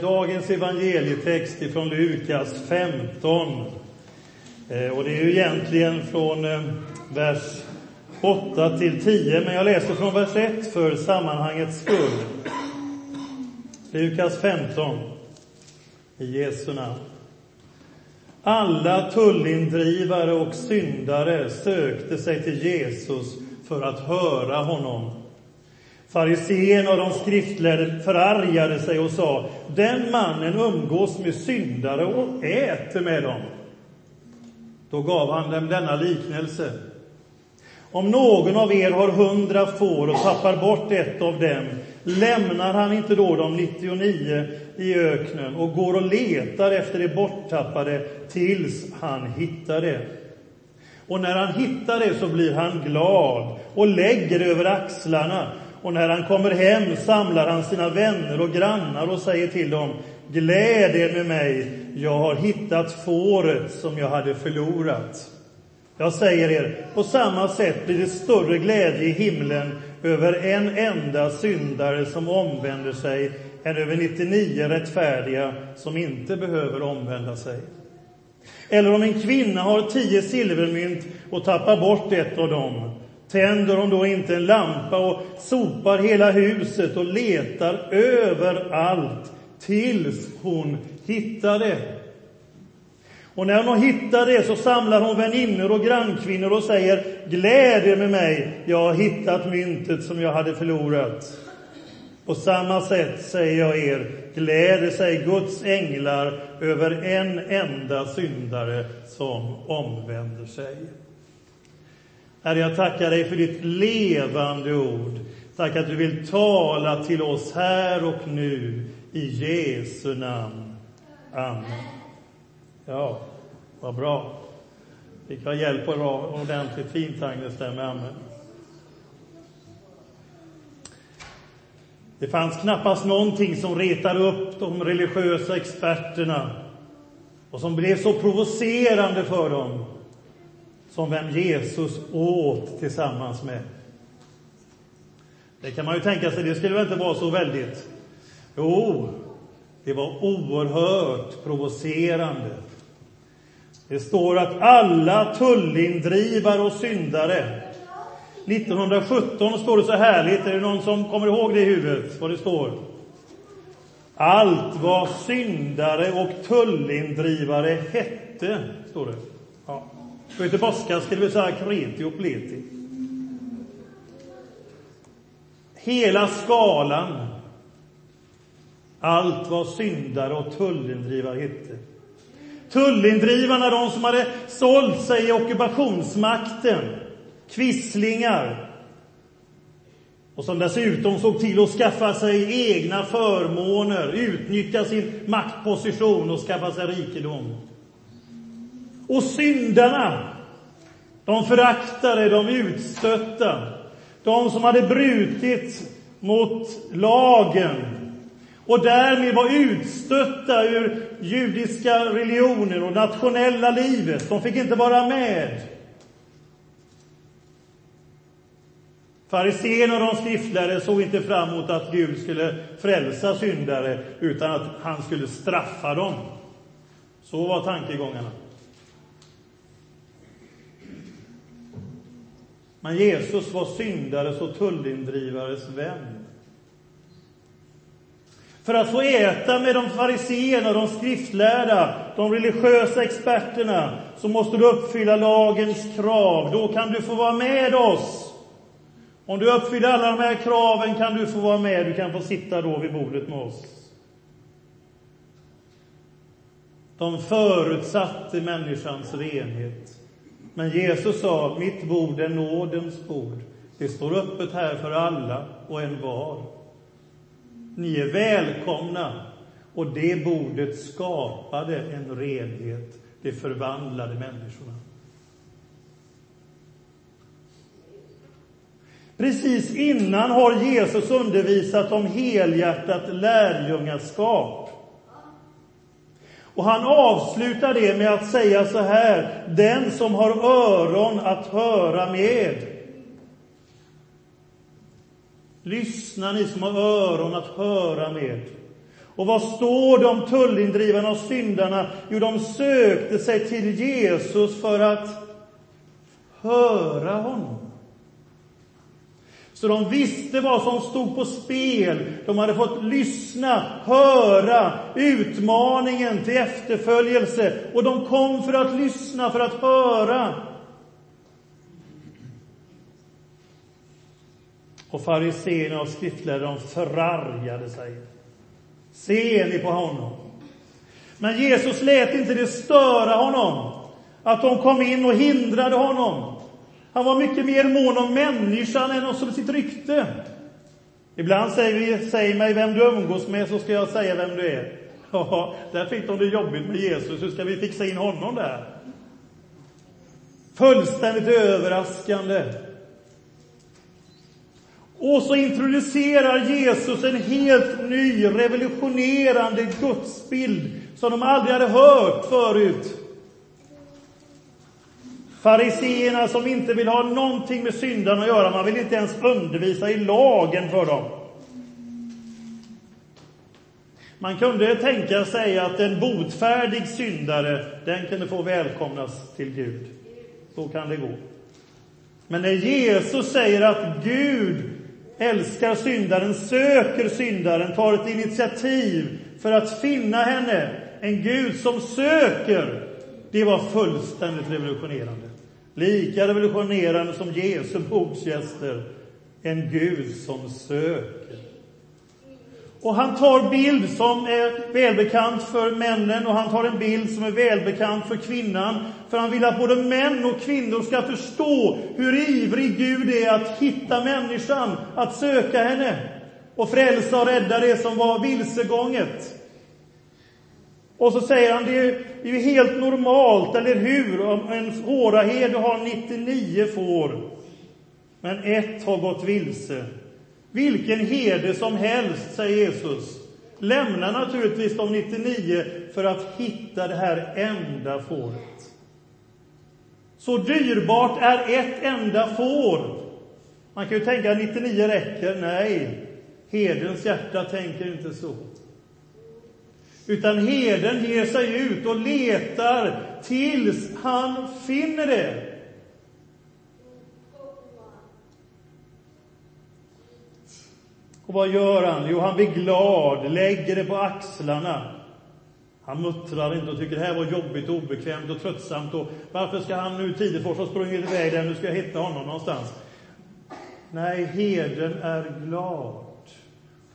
Dagens evangelietext ifrån Lukas 15. Eh, och det är ju egentligen från eh, vers 8 till 10, men jag läser från vers 1 för sammanhangets skull. Lukas 15. I Jesu namn. Alla tullindrivare och syndare sökte sig till Jesus för att höra honom. Fariséerna och de skriftlärde förargade sig och sa, den mannen umgås med syndare och äter med dem. Då gav han dem denna liknelse. Om någon av er har hundra får och tappar bort ett av dem, lämnar han inte då de 99 i öknen och går och letar efter det borttappade tills han hittar det. Och när han hittar det så blir han glad och lägger över axlarna och när han kommer hem samlar han sina vänner och grannar och säger till dem, gläd er med mig, jag har hittat fåret som jag hade förlorat. Jag säger er, på samma sätt blir det större glädje i himlen över en enda syndare som omvänder sig än över 99 rättfärdiga som inte behöver omvända sig. Eller om en kvinna har tio silvermynt och tappar bort ett av dem, Tänder hon då inte en lampa och sopar hela huset och letar överallt tills hon hittar det? Och när hon hittar det så samlar hon väninnor och grannkvinnor och säger Gläd er med mig, jag har hittat myntet som jag hade förlorat. På samma sätt säger jag er, gläder sig Guds änglar över en enda syndare som omvänder sig. Herre, jag tackar dig för ditt levande ord. Tack att du vill tala till oss här och nu. I Jesu namn. Amen. Ja, vad bra. Fick jag hjälp och ordentligt fint, Agnes, där med amen. Det fanns knappast någonting som retade upp de religiösa experterna och som blev så provocerande för dem som vem Jesus åt tillsammans med. Det kan man ju tänka sig, det skulle väl inte vara så väldigt. Jo, det var oerhört provocerande. Det står att alla tullindrivare och syndare 1917 står det så härligt, är det någon som kommer ihåg det i huvudet, vad det står? Allt vad syndare och tullindrivare hette, står det. På göteborgska skulle vi säga kreti och pleti. Hela skalan. Allt vad syndare och tullindrivare hette. Tullindrivarna, de som hade sålt sig i ockupationsmakten, kvisslingar, och som dessutom såg till att skaffa sig egna förmåner, utnyttja sin maktposition och skaffa sig rikedom. Och syndarna, de föraktade, de utstötta, de som hade brutit mot lagen och därmed var utstötta ur judiska religioner och nationella livet. De fick inte vara med. Fariséerna och de skriftlärde såg inte fram emot att Gud skulle frälsa syndare, utan att han skulle straffa dem. Så var tankegångarna. Men Jesus var syndares och tullindrivares vän. För att få äta med de fariseerna, de skriftlärda, de religiösa experterna, så måste du uppfylla lagens krav. Då kan du få vara med oss. Om du uppfyller alla de här kraven kan du få vara med. Du kan få sitta då vid bordet med oss. De förutsatte människans renhet. Men Jesus sa, mitt bord är nådens bord. Det står öppet här för alla och en var. Ni är välkomna. Och det bordet skapade en renhet. Det förvandlade människorna. Precis innan har Jesus undervisat om helhjärtat lärjungaskap. Och han avslutar det med att säga så här, den som har öron att höra med. Lyssna ni som har öron att höra med. Och vad står de tullindrivarna och syndarna? Jo, de sökte sig till Jesus för att höra honom. Så de visste vad som stod på spel. De hade fått lyssna, höra utmaningen till efterföljelse. Och de kom för att lyssna, för att höra. Och fariséerna och skriftlärarna de förargade sig. Ser ni på honom? Men Jesus lät inte det störa honom, att de kom in och hindrade honom. Han var mycket mer mån om människan än om sitt rykte. Ibland säger vi, säg mig vem du umgås med så ska jag säga vem du är. Ja, där fick de det jobbigt med Jesus. Hur ska vi fixa in honom där? Fullständigt överraskande. Och så introducerar Jesus en helt ny, revolutionerande gudsbild som de aldrig hade hört förut. Fariseerna som inte vill ha någonting med syndarna att göra, man vill inte ens undervisa i lagen för dem. Man kunde tänka sig att en botfärdig syndare, den kunde få välkomnas till Gud. Så kan det gå. Men när Jesus säger att Gud älskar syndaren, söker syndaren, tar ett initiativ för att finna henne, en Gud som söker, det var fullständigt revolutionerande. Lika revolutionerande som Jesu bordsgäster. En Gud som söker. Och han tar bild som är välbekant för männen och han tar en bild som är välbekant för kvinnan. För han vill att både män och kvinnor ska förstå hur ivrig Gud är att hitta människan, att söka henne och frälsa och rädda det som var vilsegånget. Och så säger han, det är ju helt normalt, eller hur, om en fåraherde har 99 får, men ett har gått vilse. Vilken herde som helst, säger Jesus, lämnar naturligtvis de 99 för att hitta det här enda fåret. Så dyrbart är ett enda får. Man kan ju tänka att 99 räcker. Nej, herdens hjärta tänker inte så. Utan herden ger sig ut och letar tills han finner det. Och vad gör han? Jo, han blir glad, lägger det på axlarna. Han muttrar inte och tycker det här var jobbigt, obekvämt och tröttsamt. Och varför ska han nu Tidefors ha sprungit iväg där? Nu ska jag hitta honom någonstans. Nej, herden är glad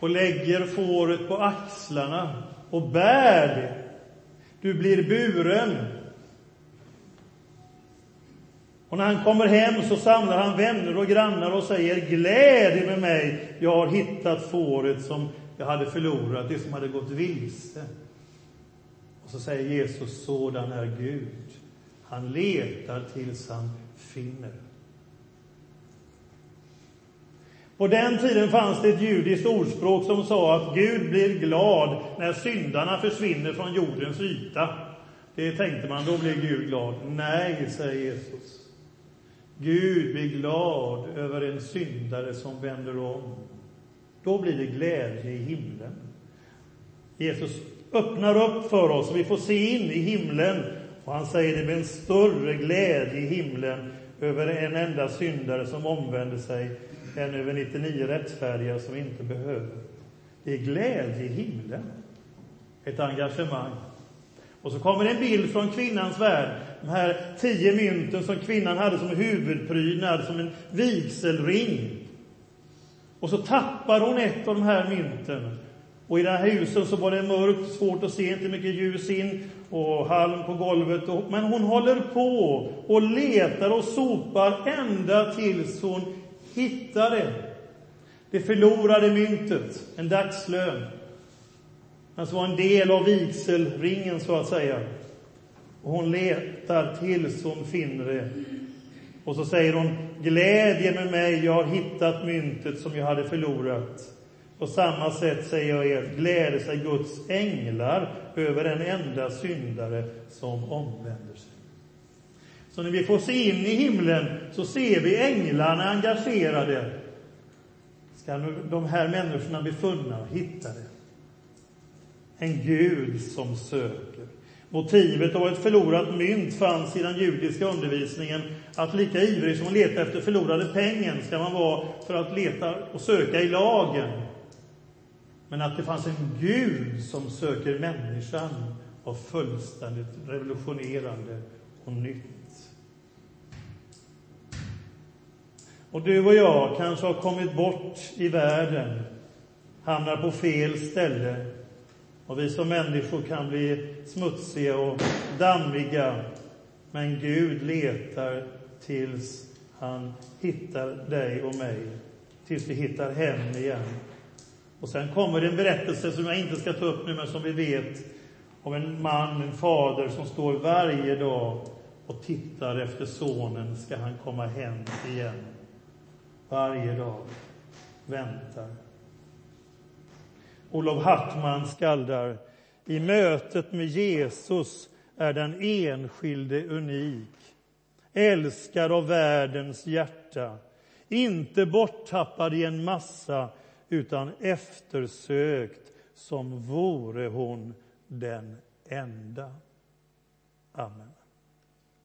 och lägger fåret på axlarna och bär det. Du blir buren. Och när han kommer hem så samlar han vänner och grannar och säger glädje med mig, jag har hittat fåret som jag hade förlorat, det som hade gått vilse. Och så säger Jesus, sådan är Gud. Han letar tills han finner. På den tiden fanns det ett judiskt ordspråk som sa att Gud blir glad när syndarna försvinner från jordens yta. Det tänkte man, då blir Gud glad. Nej, säger Jesus. Gud blir glad över en syndare som vänder om. Då blir det glädje i himlen. Jesus öppnar upp för oss och vi får se in i himlen. Och han säger det med en större glädje i himlen över en enda syndare som omvänder sig än över 99 rättfärdiga som inte behöver. Det är glädje i himlen. Ett engagemang. Och så kommer en bild från kvinnans värld. De här tio mynten som kvinnan hade som huvudprydnad, som en vigselring. Och så tappar hon ett av de här mynten. Och i den här husen så var det mörkt, svårt att se, inte mycket ljus in och halm på golvet. Men hon håller på och letar och sopar ända tills hon hittar det förlorade myntet, en dagslön. Alltså var en del av vigselringen, så att säga. Och hon letar tills hon finner det. Och så säger hon, glädje med mig, jag har hittat myntet som jag hade förlorat. På samma sätt säger jag er, gläder sig Guds änglar över en enda syndare som omvänder sig. Så när vi får se in i himlen så ser vi änglarna engagerade. Ska de här människorna bli funna och hittade? En Gud som söker. Motivet av ett förlorat mynt fanns i den judiska undervisningen att lika ivrig som att leta efter förlorade pengen ska man vara för att leta och söka i lagen. Men att det fanns en Gud som söker människan var fullständigt revolutionerande och nytt. Och du och jag kanske har kommit bort i världen, hamnar på fel ställe. Och vi som människor kan bli smutsiga och dammiga. Men Gud letar tills han hittar dig och mig. Tills vi hittar hem igen. Och sen kommer det en berättelse som jag inte ska ta upp nu, men som vi vet om en man, en fader, som står varje dag och tittar efter sonen. Ska han komma hem igen? Varje dag väntar. Olof Hartman skaldar i mötet med Jesus är den enskilde unik, älskad av världens hjärta, inte borttappad i en massa utan eftersökt som vore hon den enda. Amen.